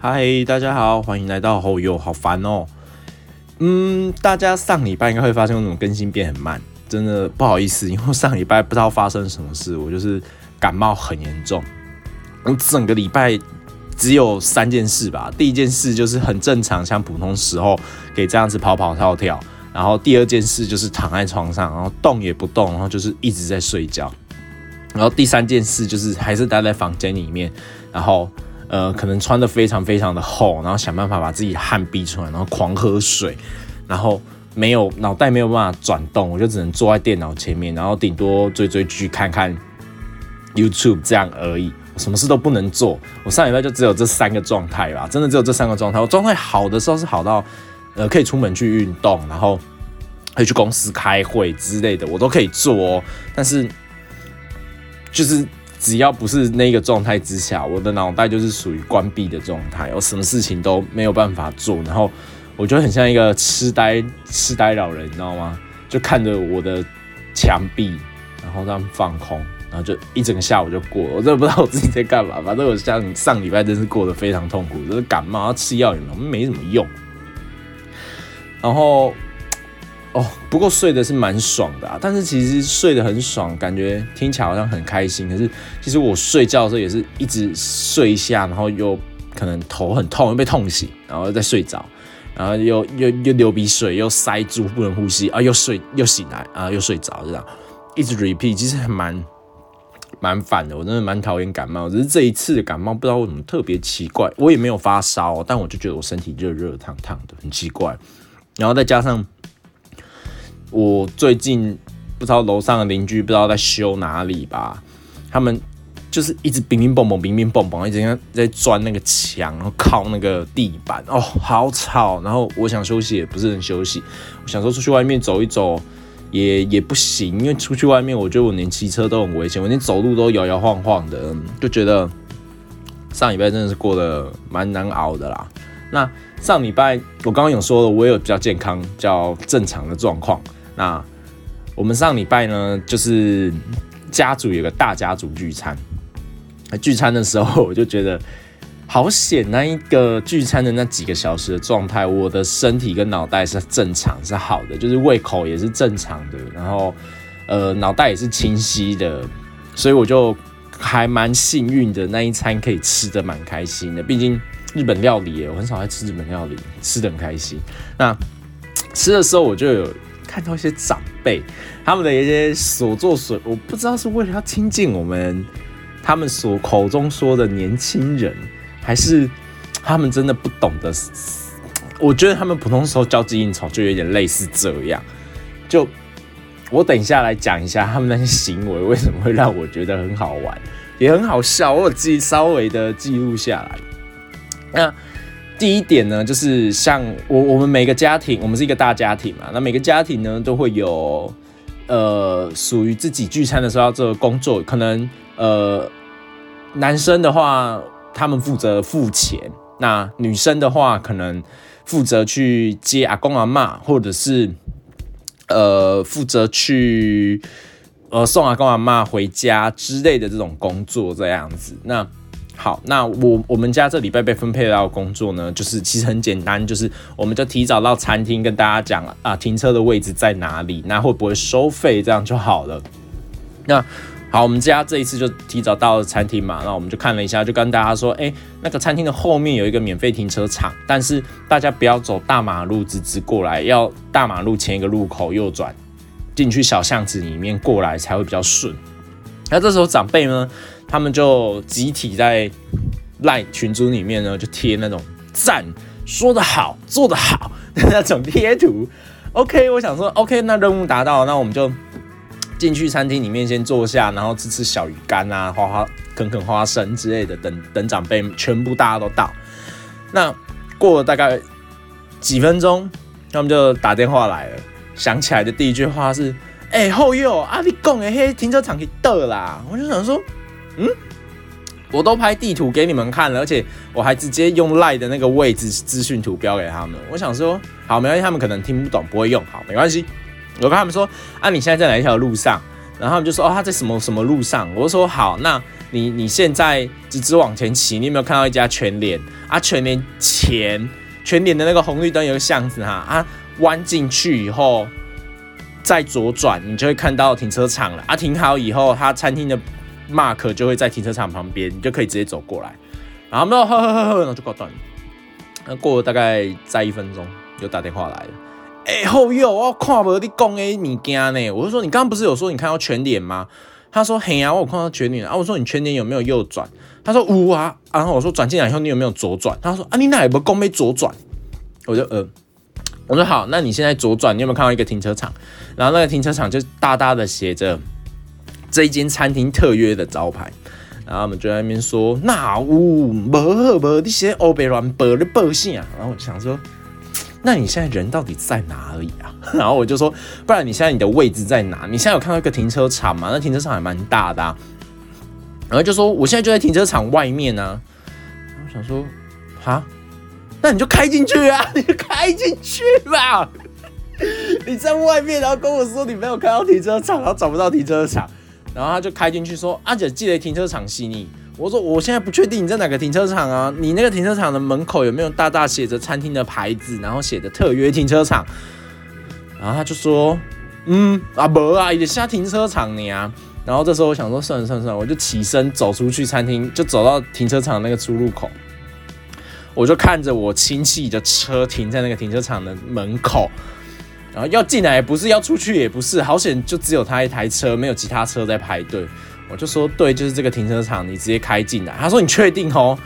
嗨，大家好，欢迎来到后友，好烦哦。嗯，大家上礼拜应该会发现我怎么更新变很慢，真的不好意思，因为上礼拜不知道发生什么事，我就是感冒很严重。我整个礼拜只有三件事吧。第一件事就是很正常，像普通时候可以这样子跑跑跳跳。然后第二件事就是躺在床上，然后动也不动，然后就是一直在睡觉。然后第三件事就是还是待在房间里面，然后呃可能穿的非常非常的厚，然后想办法把自己汗逼出来，然后狂喝水，然后没有脑袋没有办法转动，我就只能坐在电脑前面，然后顶多追追剧、看看 YouTube 这样而已，什么事都不能做。我上礼拜就只有这三个状态吧，真的只有这三个状态。我状态好的时候是好到呃可以出门去运动，然后可以去公司开会之类的，我都可以做哦，但是。就是只要不是那个状态之下，我的脑袋就是属于关闭的状态，我什么事情都没有办法做，然后我觉得很像一个痴呆痴呆老人，你知道吗？就看着我的墙壁，然后这样放空，然后就一整个下午就过了，我真的不知道我自己在干嘛。反正我像上礼拜真是过得非常痛苦，就是感冒要吃药，也没没什么用，然后。哦，不过睡的是蛮爽的啊，但是其实睡得很爽，感觉听起来好像很开心。可是其实我睡觉的时候也是一直睡一下，然后又可能头很痛，又被痛醒，然后再睡着，然后又又又流鼻水，又塞住不能呼吸啊，又睡又醒来啊，又睡着，这样一直 repeat，其实还蛮蛮烦的。我真的蛮讨厌感冒，只是这一次的感冒不知道为什么特别奇怪，我也没有发烧，但我就觉得我身体热热烫烫的，很奇怪。然后再加上。我最近不知道楼上的邻居不知道在修哪里吧，他们就是一直乒乒乓乓、乒乒乓乓，一直在在钻那个墙，然后靠那个地板，哦，好吵。然后我想休息也不是很休息，我想说出去外面走一走也也不行，因为出去外面我觉得我连骑车都很危险，我连走路都摇摇晃晃的，就觉得上礼拜真的是过得蛮难熬的啦。那上礼拜我刚刚有说了，我也有比较健康、比较正常的状况。那我们上礼拜呢，就是家族有个大家族聚餐。聚餐的时候，我就觉得好险，那一个聚餐的那几个小时的状态，我的身体跟脑袋是正常，是好的，就是胃口也是正常的，然后呃，脑袋也是清晰的，所以我就还蛮幸运的，那一餐可以吃的蛮开心的。毕竟日本料理，我很少爱吃日本料理，吃的很开心。那吃的时候，我就有。看到一些长辈，他们的一些所作所，我不知道是为了要亲近我们，他们所口中说的年轻人，还是他们真的不懂得。我觉得他们普通时候交际应酬就有点类似这样。就我等一下来讲一下他们那些行为为什么会让我觉得很好玩，也很好笑。我有记稍微的记录下来。那。第一点呢，就是像我我们每个家庭，我们是一个大家庭嘛，那每个家庭呢都会有呃属于自己聚餐的时候要做工作，可能呃男生的话他们负责付钱，那女生的话可能负责去接阿公阿妈，或者是呃负责去呃送阿公阿妈回家之类的这种工作这样子，那。好，那我我们家这礼拜被分配到工作呢，就是其实很简单，就是我们就提早到餐厅跟大家讲啊，停车的位置在哪里，那会不会收费，这样就好了。那好，我们家这一次就提早到了餐厅嘛，那我们就看了一下，就跟大家说，哎，那个餐厅的后面有一个免费停车场，但是大家不要走大马路直直过来，要大马路前一个路口右转进去小巷子里面过来才会比较顺。那这时候长辈呢？他们就集体在赖群组里面呢，就贴那种赞，说的好，做的好的那种贴图。OK，我想说，OK，那任务达到，那我们就进去餐厅里面先坐下，然后吃吃小鱼干啊，花花啃啃花生之类的，等等长辈全部大家都到。那过了大概几分钟，他们就打电话来了，想起来的第一句话是：“哎，后右啊，你讲的嘿，停车场去倒啦。”我就想说。嗯，我都拍地图给你们看了，而且我还直接用赖的那个位置资讯图标给他们。我想说，好，没关系，他们可能听不懂，不会用，好，没关系。我跟他们说，啊，你现在在哪一条路上？然后他们就说哦他在什么什么路上，我说好，那你你现在直直往前骑，你有没有看到一家全联啊？全联前全联的那个红绿灯有个巷子哈啊，弯进去以后再左转，你就会看到停车场了啊。停好以后，他餐厅的 mark 就会在停车场旁边，你就可以直接走过来。然后没有呵呵呵呵，然后就挂断了。那过了大概再一分钟，又打电话来了。哎，后友，我看不到你讲的物件呢。我就说，你刚刚不是有说你看到全脸吗？他说，嘿呀，我有看到全脸啊。我说，你全脸有没有右转？他说，无啊。然后我说，转进来以后你有没有左转？他说，啊，你哪有不公没左转？我就呃，我说好，那你现在左转，你有没有看到一个停车场？然后那个停车场就大大的写着这一间餐厅特约的招牌。然后我们就在那边说，那呜，无无，你写欧北乱报的报信啊。然后我想说，那你现在人到底在哪里啊？然后我就说，不然你现在你的位置在哪？你现在有看到一个停车场吗？那停车场还蛮大的。啊然后就说，我现在就在停车场外面呢。我想说，哈，那你就开进去啊，你就开进去吧。你在外面，然后跟我说你没有看到停车场，然后找不到停车场。然后他就开进去说：“阿姐，记得停车场悉尼。”我说：“我现在不确定你在哪个停车场啊？你那个停车场的门口有没有大大写着餐厅的牌子，然后写的特约停车场？”然后他就说：“嗯，啊不啊，也下停车场呢啊。”然后这时候我想说：“算了算了算了，我就起身走出去餐厅，就走到停车场那个出入口，我就看着我亲戚的车停在那个停车场的门口。”然后要进来也不是，要出去也不是，好险就只有他一台车，没有其他车在排队。我就说对，就是这个停车场，你直接开进来。他说你确定哦？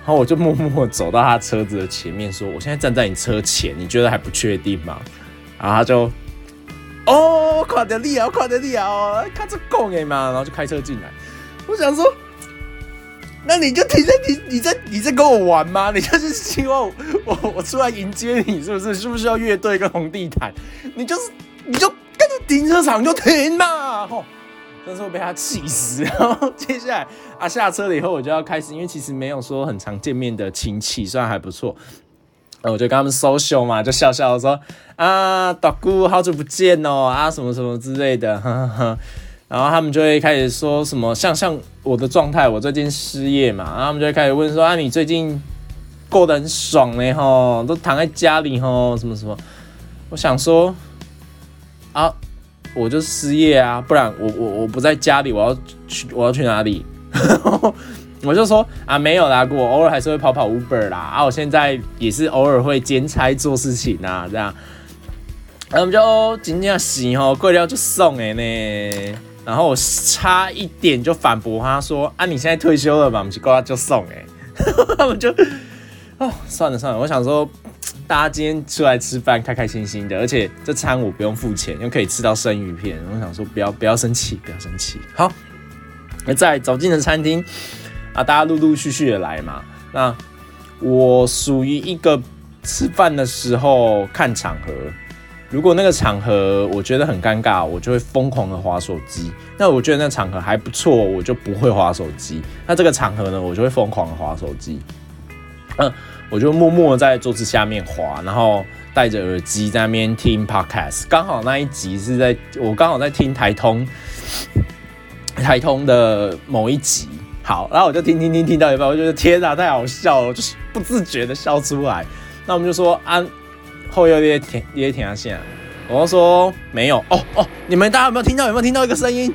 然后我就默默走到他车子的前面，说我现在站在你车前，你觉得还不确定吗？然后他就哦，快点立啊，快点立啊，看这够哎嘛，然后就开车进来。我想说。那你就停在你你在你在跟我玩吗？你就是希望我我出来迎接你，是不是？需不需要乐队跟红地毯？你就是你就跟着停车场就停嘛！吼，真是会被他气死。然后接下来啊下车了以后，我就要开始，因为其实没有说很常见面的亲戚，虽然还不错，我就跟他们 social 嘛，就笑笑说啊，大姑好久不见哦，啊什么什么之类的，呵呵。然后他们就会开始说什么，像像我的状态，我最近失业嘛，然后他们就会开始问说啊，你最近过得很爽呢吼，都躺在家里吼，什么什么？我想说啊，我就失业啊，不然我我我不在家里，我要去我要去哪里？我就说啊，没有啦，我偶尔还是会跑跑 Uber 啦，啊，我现在也是偶尔会兼差做事情啊，这样，然后我们就今天洗吼，过了就送诶呢。然后我差一点就反驳他说：“啊，你现在退休了嘛，我们去过来就送哎。”他们就哦，算了算了，我想说大家今天出来吃饭，开开心心的，而且这餐我不用付钱，又可以吃到生鱼片。我想说不要不要生气，不要生气。好，那在走进了餐厅啊，大家陆陆续续的来嘛。那我属于一个吃饭的时候看场合。如果那个场合我觉得很尴尬，我就会疯狂的划手机。那我觉得那场合还不错，我就不会划手机。那这个场合呢，我就会疯狂的划手机。嗯，我就默默在桌子下面划，然后戴着耳机在那边听 podcast。刚好那一集是在我刚好在听台通台通的某一集。好，然后我就听听听听到一半，我觉得天哪，太好笑了，就是不自觉的笑出来。那我们就说啊。后又也停也停下线，我说没有哦哦，你们大家有没有听到？有没有听到一个声音？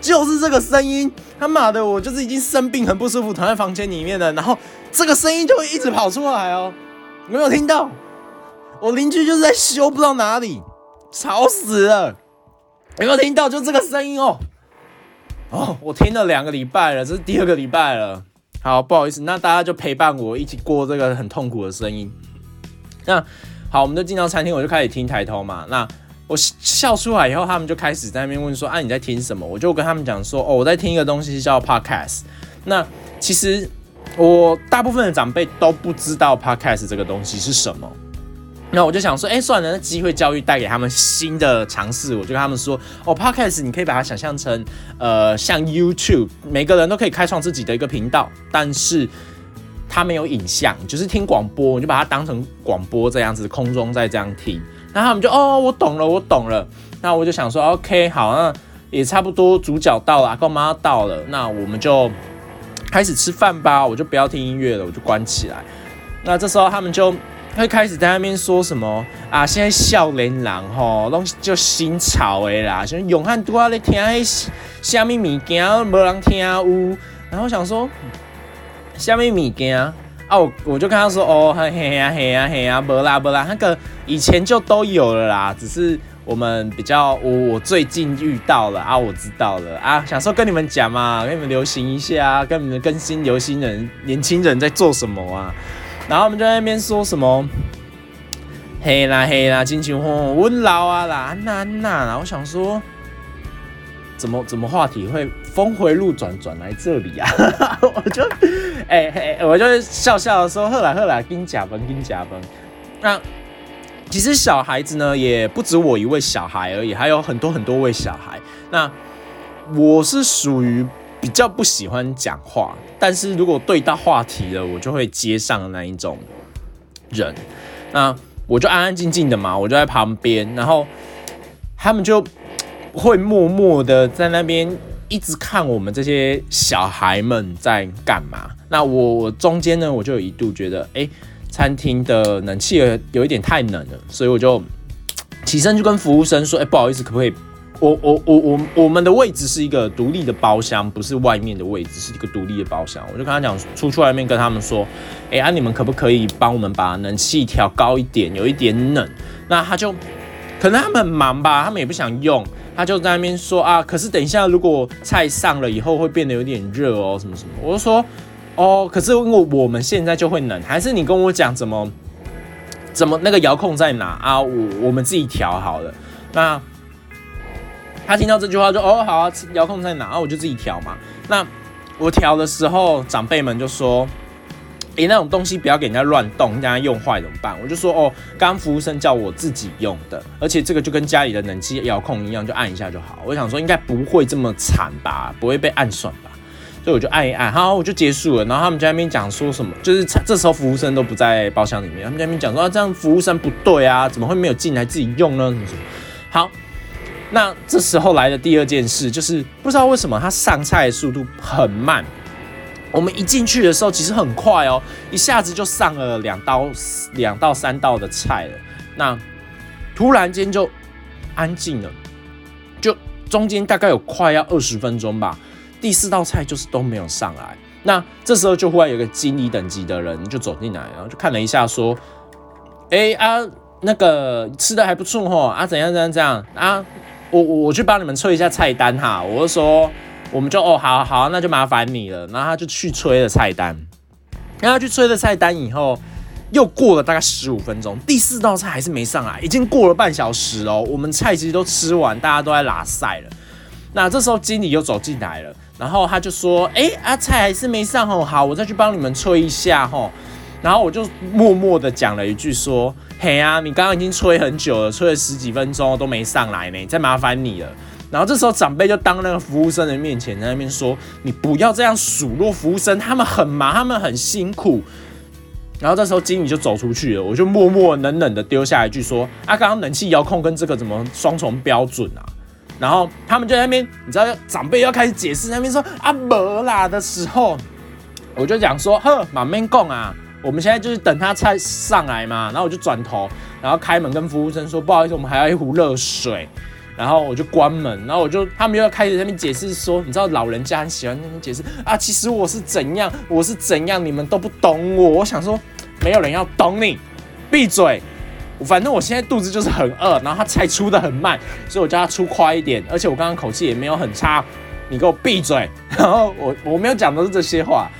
就是这个声音，他妈的，我就是已经生病很不舒服，躺在房间里面的，然后这个声音就会一直跑出来哦。有没有听到？我邻居就是在修，不知道哪里，吵死了。有没有听到？就这个声音哦。哦，我听了两个礼拜了，这是第二个礼拜了。好，不好意思，那大家就陪伴我一起过这个很痛苦的声音。那。好，我们就进到餐厅，我就开始听抬头嘛。那我笑出来以后，他们就开始在那边问说：“啊，你在听什么？”我就跟他们讲说：“哦，我在听一个东西叫 podcast。”那其实我大部分的长辈都不知道 podcast 这个东西是什么。那我就想说：“哎，算了，那机会教育带给他们新的尝试。”我就跟他们说：“哦，podcast 你可以把它想象成呃，像 YouTube，每个人都可以开创自己的一个频道，但是。”它没有影像，就是听广播，我就把它当成广播这样子，空中在这样听。那他们就哦，我懂了，我懂了。那我就想说，OK，好，那也差不多主角到了，阿公妈到了，那我们就开始吃饭吧。我就不要听音乐了，我就关起来。那这时候他们就会开始在那边说什么啊？现在少年人吼，东西就新潮的啦，像永汉都要咧听迄虾米物件，无人听有。然后想说虾米物件啊？我我就跟他说哦，嘿呀嘿呀嘿呀，无啦无啦，那个以前就都有了啦，只是我们比较我我最近遇到了啊，我知道了啊，想说跟你们讲嘛，跟你们流行一下，跟你们更新流行人年轻人在做什么啊？然后我们就在那边说什么，嘿啦嘿啦，金球红温柔啊啦，那那啦，我想说，怎么怎么话题会峰回路转转来这里啊？我就哎哎，我就笑笑的说，后来后来跟假崩跟假崩。那其实小孩子呢，也不止我一位小孩而已，还有很多很多位小孩。那我是属于。比较不喜欢讲话，但是如果对到话题了，我就会接上那一种人。那我就安安静静的嘛，我就在旁边，然后他们就会默默的在那边一直看我们这些小孩们在干嘛。那我我中间呢，我就有一度觉得，哎，餐厅的冷气有有一点太冷了，所以我就 起身就跟服务生说，哎，不好意思，可不可以？我我我我我们的位置是一个独立的包厢，不是外面的位置，是一个独立的包厢。我就跟他讲，出去外面跟他们说，哎啊，你们可不可以帮我们把冷气调高一点，有一点冷。那他就可能他们很忙吧，他们也不想用，他就在那边说啊，可是等一下如果菜上了以后会变得有点热哦，什么什么。我就说哦，可是因为我们现在就会冷，还是你跟我讲怎么怎么那个遥控在哪啊？我我们自己调好了。那。他听到这句话就哦好啊，遥控在哪？啊我就自己调嘛。那我调的时候，长辈们就说：“诶，那种东西不要给人家乱动，人家用坏怎么办？”我就说：“哦，刚服务生叫我自己用的，而且这个就跟家里的冷气遥控一样，就按一下就好。”我想说应该不会这么惨吧，不会被暗算吧？所以我就按一按，好，我就结束了。然后他们在那边讲说什么，就是这时候服务生都不在包厢里面，他们在那边讲说啊这样服务生不对啊，怎么会没有进来自己用呢？什么什么？好。那这时候来的第二件事就是，不知道为什么他上菜的速度很慢。我们一进去的时候其实很快哦，一下子就上了两道、两到三道的菜了。那突然间就安静了，就中间大概有快要二十分钟吧，第四道菜就是都没有上来。那这时候就忽然有个经理等级的人就走进来，然后就看了一下说：“哎啊，那个吃的还不错哦，啊怎样怎样怎样啊。”我我我去帮你们催一下菜单哈，我就说我们就哦好好，那就麻烦你了。然后他就去催了菜单，然后去催了菜单以后，又过了大概十五分钟，第四道菜还是没上来，已经过了半小时哦。我们菜其实都吃完，大家都在拉赛了。那这时候经理又走进来了，然后他就说：“哎啊，菜还是没上哦，好，我再去帮你们催一下吼。”然后我就默默的讲了一句说：“嘿啊，你刚刚已经催很久了，催了十几分钟都没上来呢，再麻烦你了。”然后这时候长辈就当那个服务生的面前在那边说：“你不要这样数落服务生，他们很忙，他们很辛苦。”然后这时候经理就走出去了，我就默默冷冷的丢下一句说：“啊，刚刚冷气遥控跟这个怎么双重标准啊？”然后他们就在那边，你知道长辈要开始解释那边说：“啊，没啦”的时候，我就讲说：“呵，满面供啊。”我们现在就是等他菜上来嘛，然后我就转头，然后开门跟服务生说：“不好意思，我们还要一壶热水。”然后我就关门，然后我就他们又要开始那边解释说：“你知道老人家很喜欢那边解释啊，其实我是怎样，我是怎样，你们都不懂我。”我想说，没有人要懂你，闭嘴！反正我现在肚子就是很饿，然后他菜出的很慢，所以我叫他出快一点，而且我刚刚口气也没有很差，你给我闭嘴！然后我我没有讲的是这些话，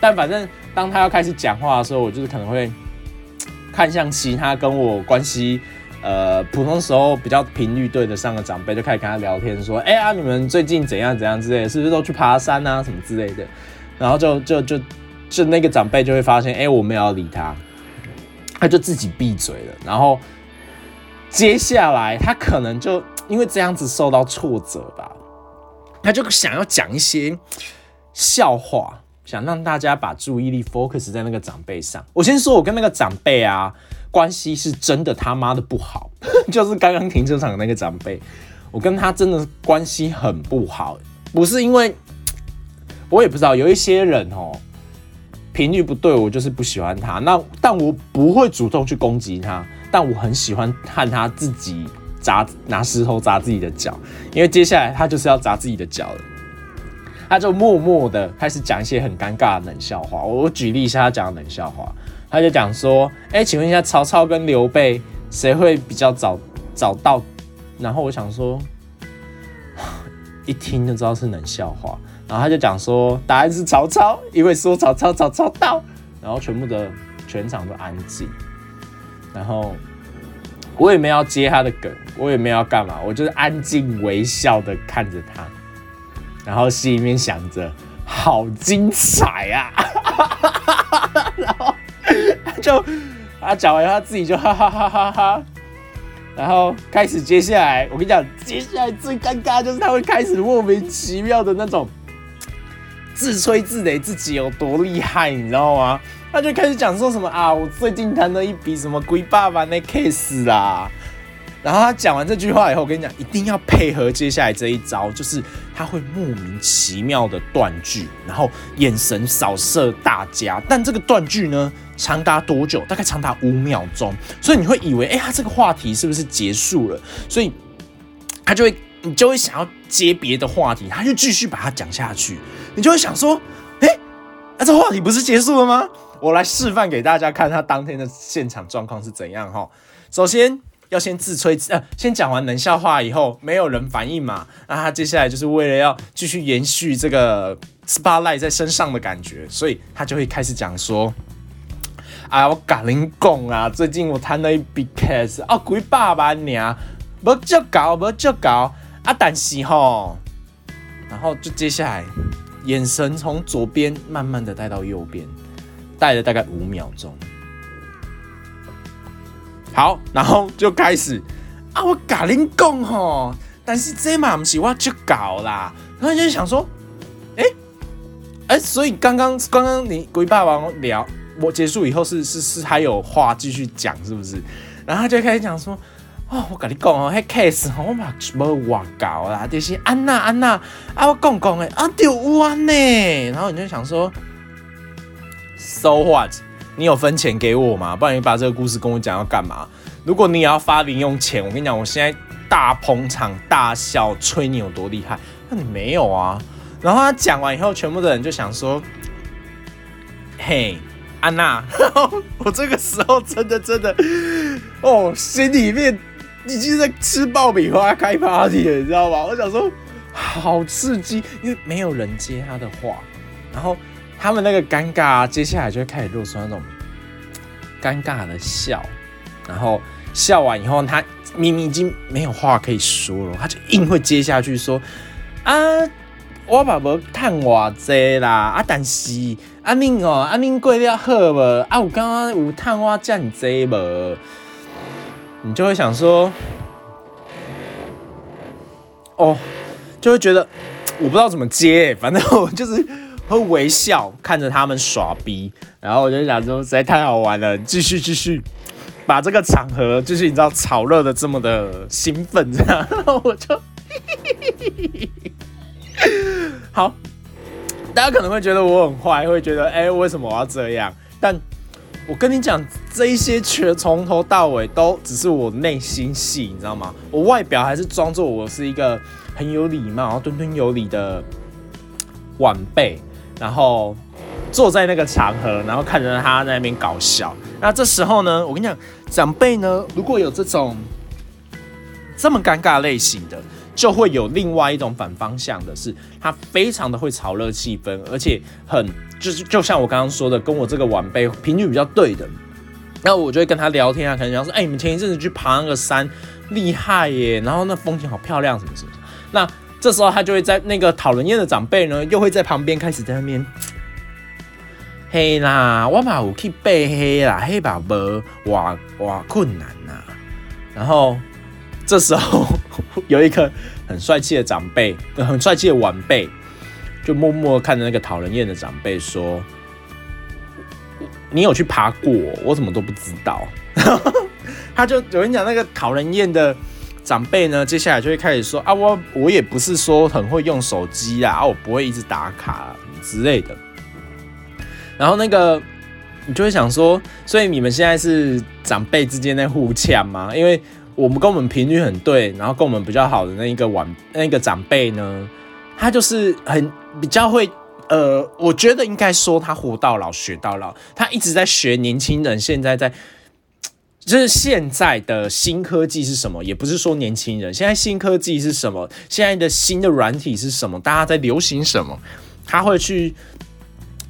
但反正。当他要开始讲话的时候，我就是可能会看向其他跟我关系呃普通时候比较频率对得上的长辈，就开始跟他聊天，说：“哎呀，你们最近怎样怎样之类的，是不是都去爬山啊什么之类的？”然后就就就就那个长辈就会发现，哎，我没有理他，他就自己闭嘴了。然后接下来他可能就因为这样子受到挫折吧，他就想要讲一些笑话。想让大家把注意力 focus 在那个长辈上。我先说，我跟那个长辈啊，关系是真的他妈的不好。就是刚刚停车场那个长辈，我跟他真的关系很不好，不是因为我也不知道有一些人哦，频率不对，我就是不喜欢他。那但我不会主动去攻击他，但我很喜欢看他自己砸拿石头砸自己的脚，因为接下来他就是要砸自己的脚了。他就默默的开始讲一些很尴尬的冷笑话。我我举例一下他讲的冷笑话，他就讲说：“哎，请问一下，曹操跟刘备谁会比较早早到？”然后我想说，一听就知道是冷笑话。然后他就讲说，答案是曹操，因为说曹操，曹操到。然后全部的全场都安静。然后我也没要接他的梗，我也没要干嘛，我就是安静微笑的看着他。然后心里面想着，好精彩啊！然后他 就他讲完他自己就哈哈哈哈哈。然后开始接下来，我跟你讲，接下来最尴尬就是他会开始莫名其妙的那种自吹自擂自己有多厉害，你知道吗？他就开始讲说什么啊，我最近谈了一笔什么鬼爸爸那 case 啊。然后他讲完这句话以后，我跟你讲，一定要配合接下来这一招，就是他会莫名其妙的断句，然后眼神扫射大家。但这个断句呢，长达多久？大概长达五秒钟。所以你会以为，哎，他这个话题是不是结束了？所以他就会，你就会想要接别的话题，他就继续把它讲下去。你就会想说，哎，那这话题不是结束了吗？我来示范给大家看，他当天的现场状况是怎样哈。首先。要先自吹呃，先讲完冷笑话以后，没有人反应嘛，那他接下来就是为了要继续延续这个 spotlight 在身上的感觉，所以他就会开始讲说：“啊，我甲恁讲啊，最近我谈了一笔 case 啊，鬼爸爸娘，无足够，无足够啊，但是吼，然后就接下来眼神从左边慢慢的带到右边，带了大概五秒钟。”好，然后就开始啊，我甲恁讲吼，但是这嘛不是我去搞啦。然后就想说，哎哎，所以刚刚刚刚你鬼爸爸聊我结束以后是是是还有话继续讲是不是？然后他就开始讲说，哦，我跟你讲哦，迄 case 我嘛无话搞啦，就是安娜安娜啊，我讲讲诶，啊丢完呢。然后你就想说，so what？你有分钱给我吗？不然你把这个故事跟我讲要干嘛？如果你也要发零用钱，我跟你讲，我现在大捧场大笑，吹你有多厉害。那你没有啊？然后他讲完以后，全部的人就想说：“嘿，安娜，我这个时候真的真的哦，心里面已经在吃爆米花开 party 了，你知道吗？我想说，好刺激，因为没有人接他的话，然后。他们那个尴尬，接下来就会开始露出那种尴尬的笑，然后笑完以后，他明明已经没有话可以说了，他就硬会接下去说：“啊，我爸爸探我这啦，啊，但是啊，恁哦，啊，恁过了好无？啊，我刚刚有探我这样这无？”你就会想说：“哦，就会觉得我不知道怎么接，反正我就是。”会微笑看着他们耍逼，然后我就想说实在太好玩了，继续继续把这个场合就是你知道炒热的这么的兴奋，这样然后我就 好。大家可能会觉得我很坏，会觉得哎为什么我要这样？但我跟你讲，这一些全从头到尾都只是我内心戏，你知道吗？我外表还是装作我是一个很有礼貌、然后敦敦有礼的晚辈。然后坐在那个场合，然后看着他在那边搞笑。那这时候呢，我跟你讲，长辈呢，如果有这种这么尴尬类型的，就会有另外一种反方向的，是他非常的会炒热气氛，而且很就是就像我刚刚说的，跟我这个晚辈频率比较对的。那我就会跟他聊天啊，可能讲说，哎，你们前一阵子去爬那个山，厉害耶，然后那风景好漂亮，什么什么。那这时候他就会在那个讨人厌的长辈呢，又会在旁边开始在那边，黑啦，我把武器背黑啦，黑宝宝哇哇困难呐。然后这时候 有一个很帅气的长辈，很帅气的晚辈，就默默看着那个讨人厌的长辈说：“你有去爬过，我怎么都不知道。”他就有人讲那个讨人厌的。长辈呢，接下来就会开始说啊，我我也不是说很会用手机啊，我不会一直打卡之类的。然后那个你就会想说，所以你们现在是长辈之间在互呛吗？因为我们跟我们频率很对，然后跟我们比较好的那一个晚那个长辈呢，他就是很比较会。呃，我觉得应该说他活到老学到老，他一直在学年轻人现在在，就是现在的新科技是什么？也不是说年轻人现在新科技是什么？现在的新的软体是什么？大家在流行什么？他会去。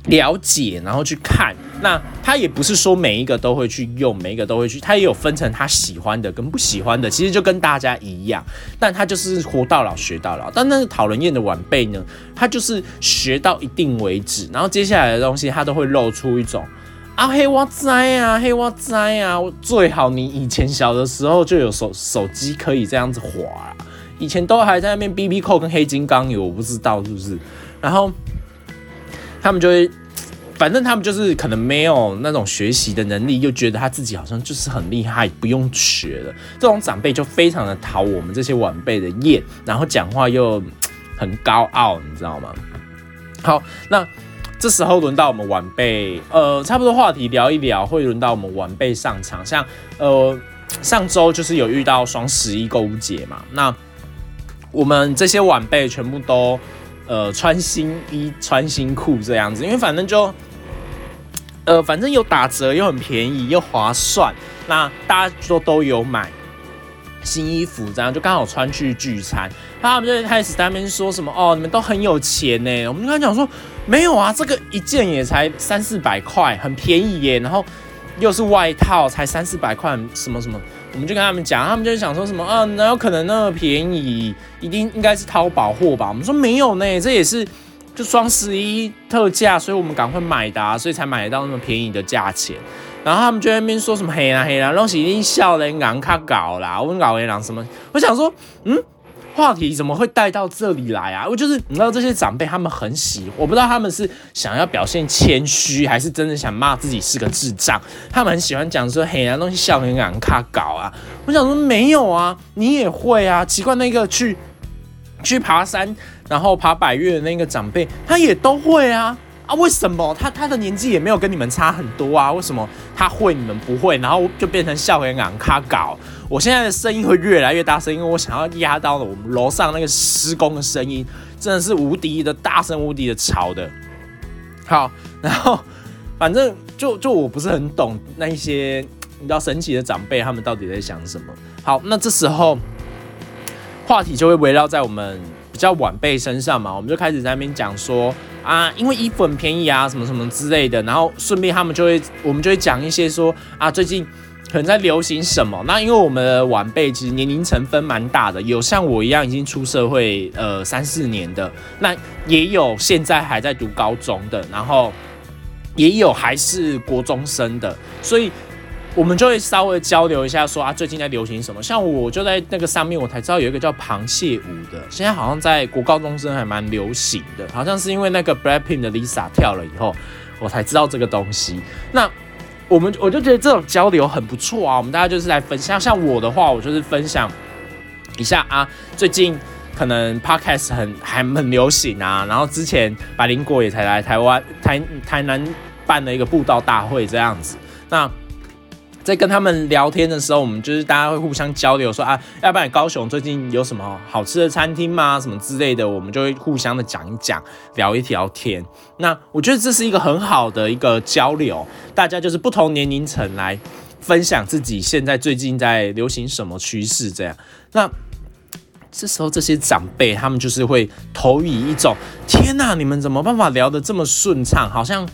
了解，然后去看。那他也不是说每一个都会去用，每一个都会去，他也有分成他喜欢的跟不喜欢的。其实就跟大家一样，但他就是活到老学到老。但那个讨人厌的晚辈呢，他就是学到一定为止，然后接下来的东西他都会露出一种啊黑娃哉啊黑娃哉啊，最好你以前小的时候就有手手机可以这样子滑，以前都还在那边 B B 扣跟黑金刚有，我不知道是不是，然后。他们就会，反正他们就是可能没有那种学习的能力，又觉得他自己好像就是很厉害，不用学了。这种长辈就非常的讨我们这些晚辈的厌，然后讲话又很高傲，你知道吗？好，那这时候轮到我们晚辈，呃，差不多话题聊一聊，会轮到我们晚辈上场。像呃，上周就是有遇到双十一购物节嘛，那我们这些晚辈全部都。呃，穿新衣、穿新裤这样子，因为反正就，呃，反正有打折，又很便宜，又划算，那大家都都有买新衣服，这样就刚好穿去聚餐。他们就开始在那边说什么哦，你们都很有钱呢。我们就跟他讲说，没有啊，这个一件也才三四百块，很便宜耶。然后又是外套，才三四百块，什么什么。我们就跟他们讲，他们就想说什么啊？哪有可能那么便宜？一定应该是淘宝货吧？我们说没有呢，这也是就双十一特价，所以我们赶快买的，所以才买得到那么便宜的价钱。然后他们就在那边说什么黑啦黑啦，东西一定笑人昂卡搞啦，我搞人狼什么？我想说，嗯。话题怎么会带到这里来啊？我就是你知道这些长辈他们很喜，我不知道他们是想要表现谦虚，还是真的想骂自己是个智障。他们很喜欢讲说嘿那东西笑很敢卡搞啊。我想说没有啊，你也会啊。奇怪那个去去爬山，然后爬百越的那个长辈，他也都会啊。为什么他他的年纪也没有跟你们差很多啊？为什么他会你们不会？然后就变成笑很敢卡搞。我现在的声音会越来越大声，因为我想要压到了我们楼上那个施工的声音，真的是无敌的大声，无敌的吵的。好，然后反正就就我不是很懂那一些你知道神奇的长辈他们到底在想什么。好，那这时候话题就会围绕在我们比较晚辈身上嘛，我们就开始在那边讲说啊，因为衣服很便宜啊，什么什么之类的，然后顺便他们就会我们就会讲一些说啊，最近。可能在流行什么？那因为我们的晚辈其实年龄层分蛮大的，有像我一样已经出社会呃三四年的，那也有现在还在读高中的，然后也有还是国中生的，所以我们就会稍微交流一下，说啊最近在流行什么？像我就在那个上面，我才知道有一个叫螃蟹舞的，现在好像在国高中生还蛮流行的，好像是因为那个 Blackpink 的 Lisa 跳了以后，我才知道这个东西。那我们我就觉得这种交流很不错啊，我们大家就是来分享。像我的话，我就是分享一下啊，最近可能 podcast 很还很流行啊，然后之前百灵果也才来台湾台台南办了一个布道大会这样子，那。在跟他们聊天的时候，我们就是大家会互相交流，说啊，要不然高雄最近有什么好吃的餐厅吗？什么之类的，我们就会互相的讲一讲，聊一聊天。那我觉得这是一个很好的一个交流，大家就是不同年龄层来分享自己现在最近在流行什么趋势这样。那这时候这些长辈他们就是会投以一种天哪，你们怎么办法聊得这么顺畅？好像。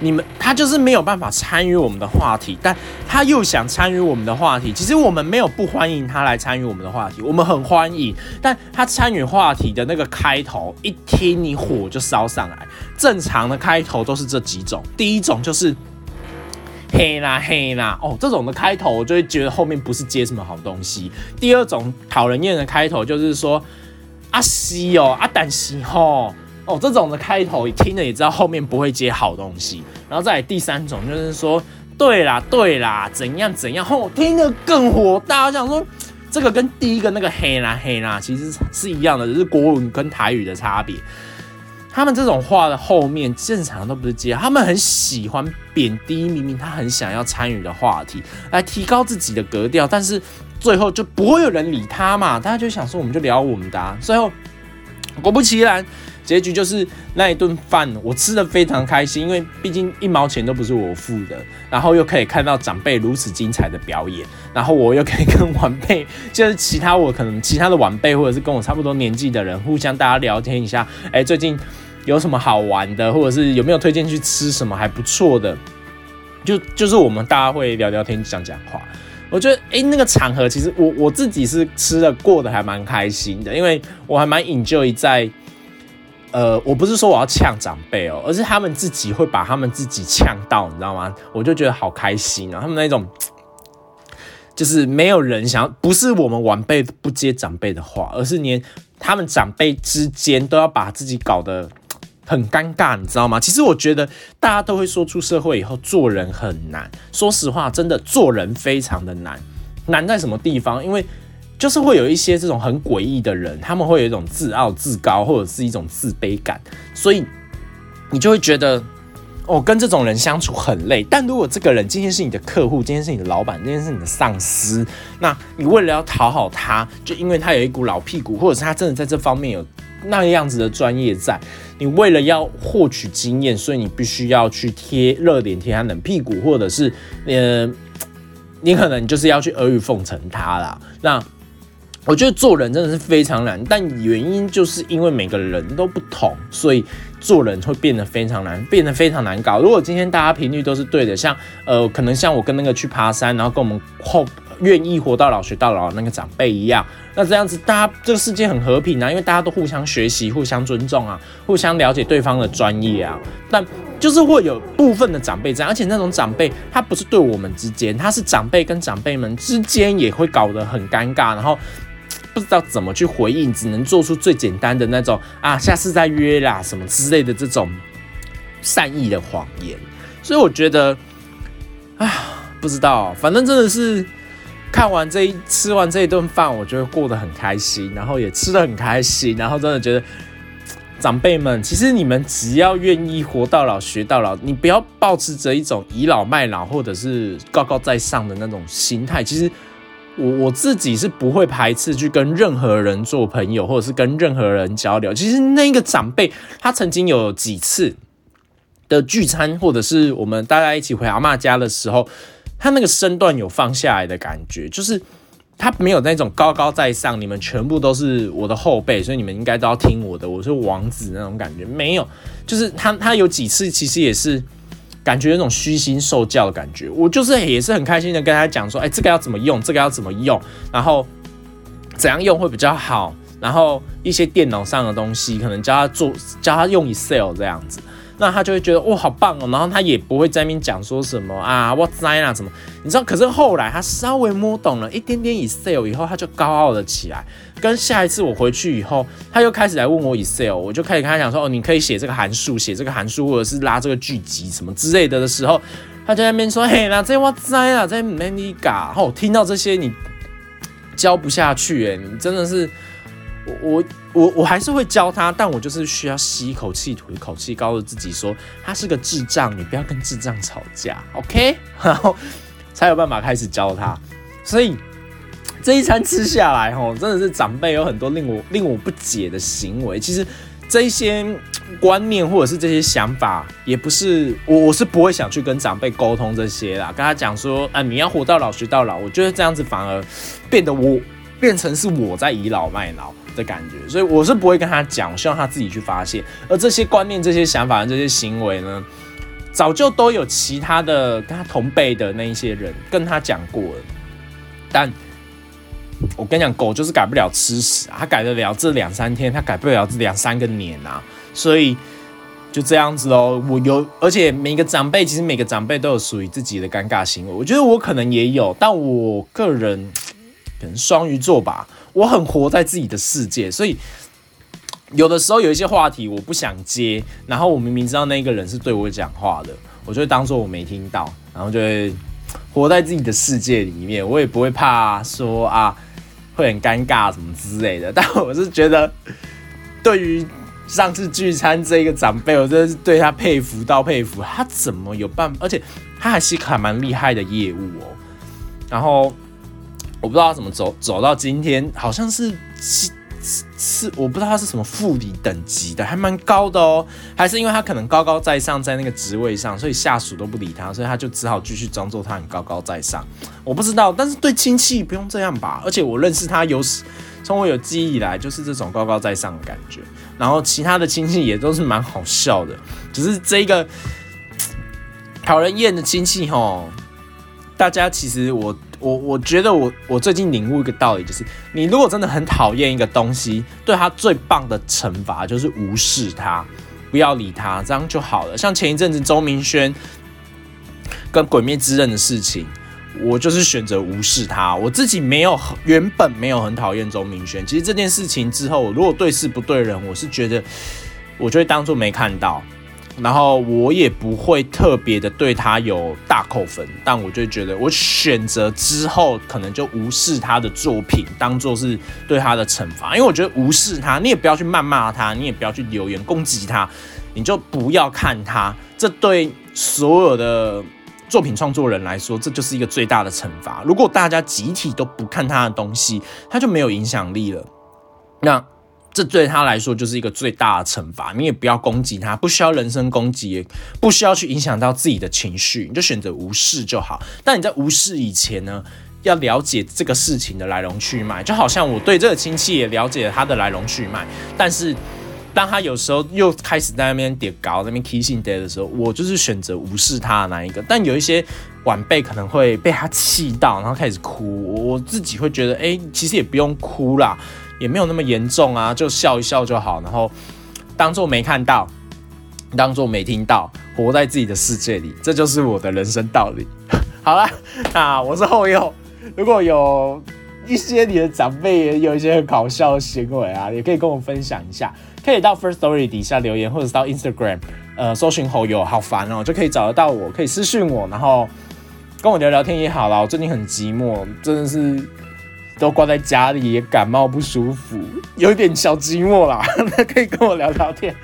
你们他就是没有办法参与我们的话题，但他又想参与我们的话题。其实我们没有不欢迎他来参与我们的话题，我们很欢迎。但他参与话题的那个开头，一听你火就烧上来。正常的开头都是这几种，第一种就是嘿啦嘿啦哦，这种的开头我就会觉得后面不是接什么好东西。第二种讨人厌的开头就是说阿西哦阿胆西吼。哦，这种的开头你听了也知道后面不会接好东西，然后再第三种就是说，对啦对啦，怎样怎样，后听得更火大。我想说，这个跟第一个那个黑啦黑啦其实是一样的，只是国文跟台语的差别。他们这种话的后面正常都不是接，他们很喜欢贬低明明他很想要参与的话题，来提高自己的格调，但是最后就不会有人理他嘛，大家就想说我们就聊我们的，最后果不其然。结局就是那一顿饭，我吃的非常开心，因为毕竟一毛钱都不是我付的，然后又可以看到长辈如此精彩的表演，然后我又可以跟晚辈，就是其他我可能其他的晚辈或者是跟我差不多年纪的人，互相大家聊天一下，哎，最近有什么好玩的，或者是有没有推荐去吃什么还不错的，就就是我们大家会聊聊天讲讲话，我觉得哎那个场合其实我我自己是吃的过得还蛮开心的，因为我还蛮 enjoy 在。呃，我不是说我要呛长辈哦，而是他们自己会把他们自己呛到，你知道吗？我就觉得好开心啊！他们那种 就是没有人想，不是我们晚辈不接长辈的话，而是连他们长辈之间都要把自己搞得很尴尬，你知道吗？其实我觉得大家都会说出社会以后做人很难，说实话，真的做人非常的难，难在什么地方？因为就是会有一些这种很诡异的人，他们会有一种自傲、自高，或者是一种自卑感，所以你就会觉得，哦，跟这种人相处很累。但如果这个人今天是你的客户，今天是你的老板，今天是你的上司，那你为了要讨好他，就因为他有一股老屁股，或者是他真的在这方面有那样子的专业在，你为了要获取经验，所以你必须要去贴热脸贴他冷屁股，或者是呃，你可能就是要去阿谀奉承他啦。那我觉得做人真的是非常难，但原因就是因为每个人都不同，所以做人会变得非常难，变得非常难搞。如果今天大家频率都是对的，像呃，可能像我跟那个去爬山，然后跟我们后愿意活到老学到老的那个长辈一样，那这样子大家这个世界很和平啊，因为大家都互相学习、互相尊重啊，互相了解对方的专业啊。但就是会有部分的长辈这样，而且那种长辈他不是对我们之间，他是长辈跟长辈们之间也会搞得很尴尬，然后。不知道怎么去回应，只能做出最简单的那种啊，下次再约啦什么之类的这种善意的谎言。所以我觉得，啊，不知道，反正真的是看完这一吃完这一顿饭，我觉得过得很开心，然后也吃得很开心，然后真的觉得长辈们，其实你们只要愿意活到老学到老，你不要保持着一种倚老卖老或者是高高在上的那种心态，其实。我我自己是不会排斥去跟任何人做朋友，或者是跟任何人交流。其实那个长辈，他曾经有几次的聚餐，或者是我们大家一起回阿妈家的时候，他那个身段有放下来的感觉，就是他没有那种高高在上，你们全部都是我的后辈，所以你们应该都要听我的，我是王子那种感觉。没有，就是他他有几次其实也是。感觉有种虚心受教的感觉，我就是也是很开心的跟他讲说，哎，这个要怎么用，这个要怎么用，然后怎样用会比较好，然后一些电脑上的东西，可能教他做，教他用 Excel 这样子。那他就会觉得哇好棒哦，然后他也不会在那边讲说什么啊我栽啦什么，你知道？可是后来他稍微摸懂了一点点 Excel 以后，他就高傲了起来。跟下一次我回去以后，他又开始来问我 Excel，我就开始跟他讲说哦，你可以写这个函数，写这个函数，或者是拉这个聚集什么之类的的时候，他在那边说 嘿那这我栽啦，在 Maniga，然后听到这些你教不下去哎，你真的是。我我我还是会教他，但我就是需要吸一口气，吐一口气，告诉自己说他是个智障，你不要跟智障吵架，OK？然后才有办法开始教他。所以这一餐吃下来，吼，真的是长辈有很多令我令我不解的行为。其实这一些观念或者是这些想法，也不是我我是不会想去跟长辈沟通这些啦，跟他讲说啊，你要活到老学到老。我觉得这样子反而变得我变成是我在倚老卖老。的感觉，所以我是不会跟他讲，我希望他自己去发现。而这些观念、这些想法、这些行为呢，早就都有其他的跟他同辈的那一些人跟他讲过了。但我跟你讲，狗就是改不了吃屎啊！它改得了这两三天，它改不了这两三个年啊！所以就这样子哦。我有，而且每个长辈，其实每个长辈都有属于自己的尴尬行为。我觉得我可能也有，但我个人可能双鱼座吧。我很活在自己的世界，所以有的时候有一些话题我不想接，然后我明明知道那个人是对我讲话的，我就会当做我没听到，然后就会活在自己的世界里面。我也不会怕说啊，会很尴尬什么之类的。但我是觉得，对于上次聚餐这个长辈，我真的是对他佩服到佩服。他怎么有办法？而且他还是一个还蛮厉害的业务哦。然后我不知道他怎么走走到今天，好像是。是是我不知道他是什么副理等级的，还蛮高的哦。还是因为他可能高高在上，在那个职位上，所以下属都不理他，所以他就只好继续装作他很高高在上。我不知道，但是对亲戚不用这样吧。而且我认识他有从我有记忆以来，就是这种高高在上的感觉。然后其他的亲戚也都是蛮好笑的，只是这个讨人厌的亲戚吼，大家其实我。我我觉得我我最近领悟一个道理，就是你如果真的很讨厌一个东西，对他最棒的惩罚就是无视他，不要理他，这样就好了。像前一阵子周明轩跟《鬼灭之刃》的事情，我就是选择无视他。我自己没有原本没有很讨厌周明轩，其实这件事情之后，如果对事不对人，我是觉得我就会当做没看到。然后我也不会特别的对他有大扣分，但我就觉得我选择之后可能就无视他的作品，当做是对他的惩罚。因为我觉得无视他，你也不要去谩骂他，你也不要去留言攻击他，你就不要看他。这对所有的作品创作人来说，这就是一个最大的惩罚。如果大家集体都不看他的东西，他就没有影响力了。那。这对他来说就是一个最大的惩罚。你也不要攻击他，不需要人身攻击，也不需要去影响到自己的情绪，你就选择无视就好。但你在无视以前呢，要了解这个事情的来龙去脉。就好像我对这个亲戚也了解他的来龙去脉，但是当他有时候又开始在那边点高、那边 kissing day 的时候，我就是选择无视他的那一个。但有一些晚辈可能会被他气到，然后开始哭，我自己会觉得，哎，其实也不用哭啦。也没有那么严重啊，就笑一笑就好，然后当做没看到，当做没听到，活在自己的世界里，这就是我的人生道理。好了，那我是后佑，如果有一些你的长辈也有一些很搞笑的行为啊，也可以跟我分享一下，可以到 First Story 底下留言，或者是到 Instagram，呃，搜寻后友，好烦哦，就可以找得到我，可以私讯我，然后跟我聊聊天也好了。我最近很寂寞，真的是。都关在家里，也感冒不舒服，有点小寂寞啦。那可以跟我聊聊天。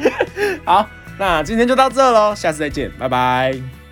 好，那今天就到这喽，下次再见，拜拜。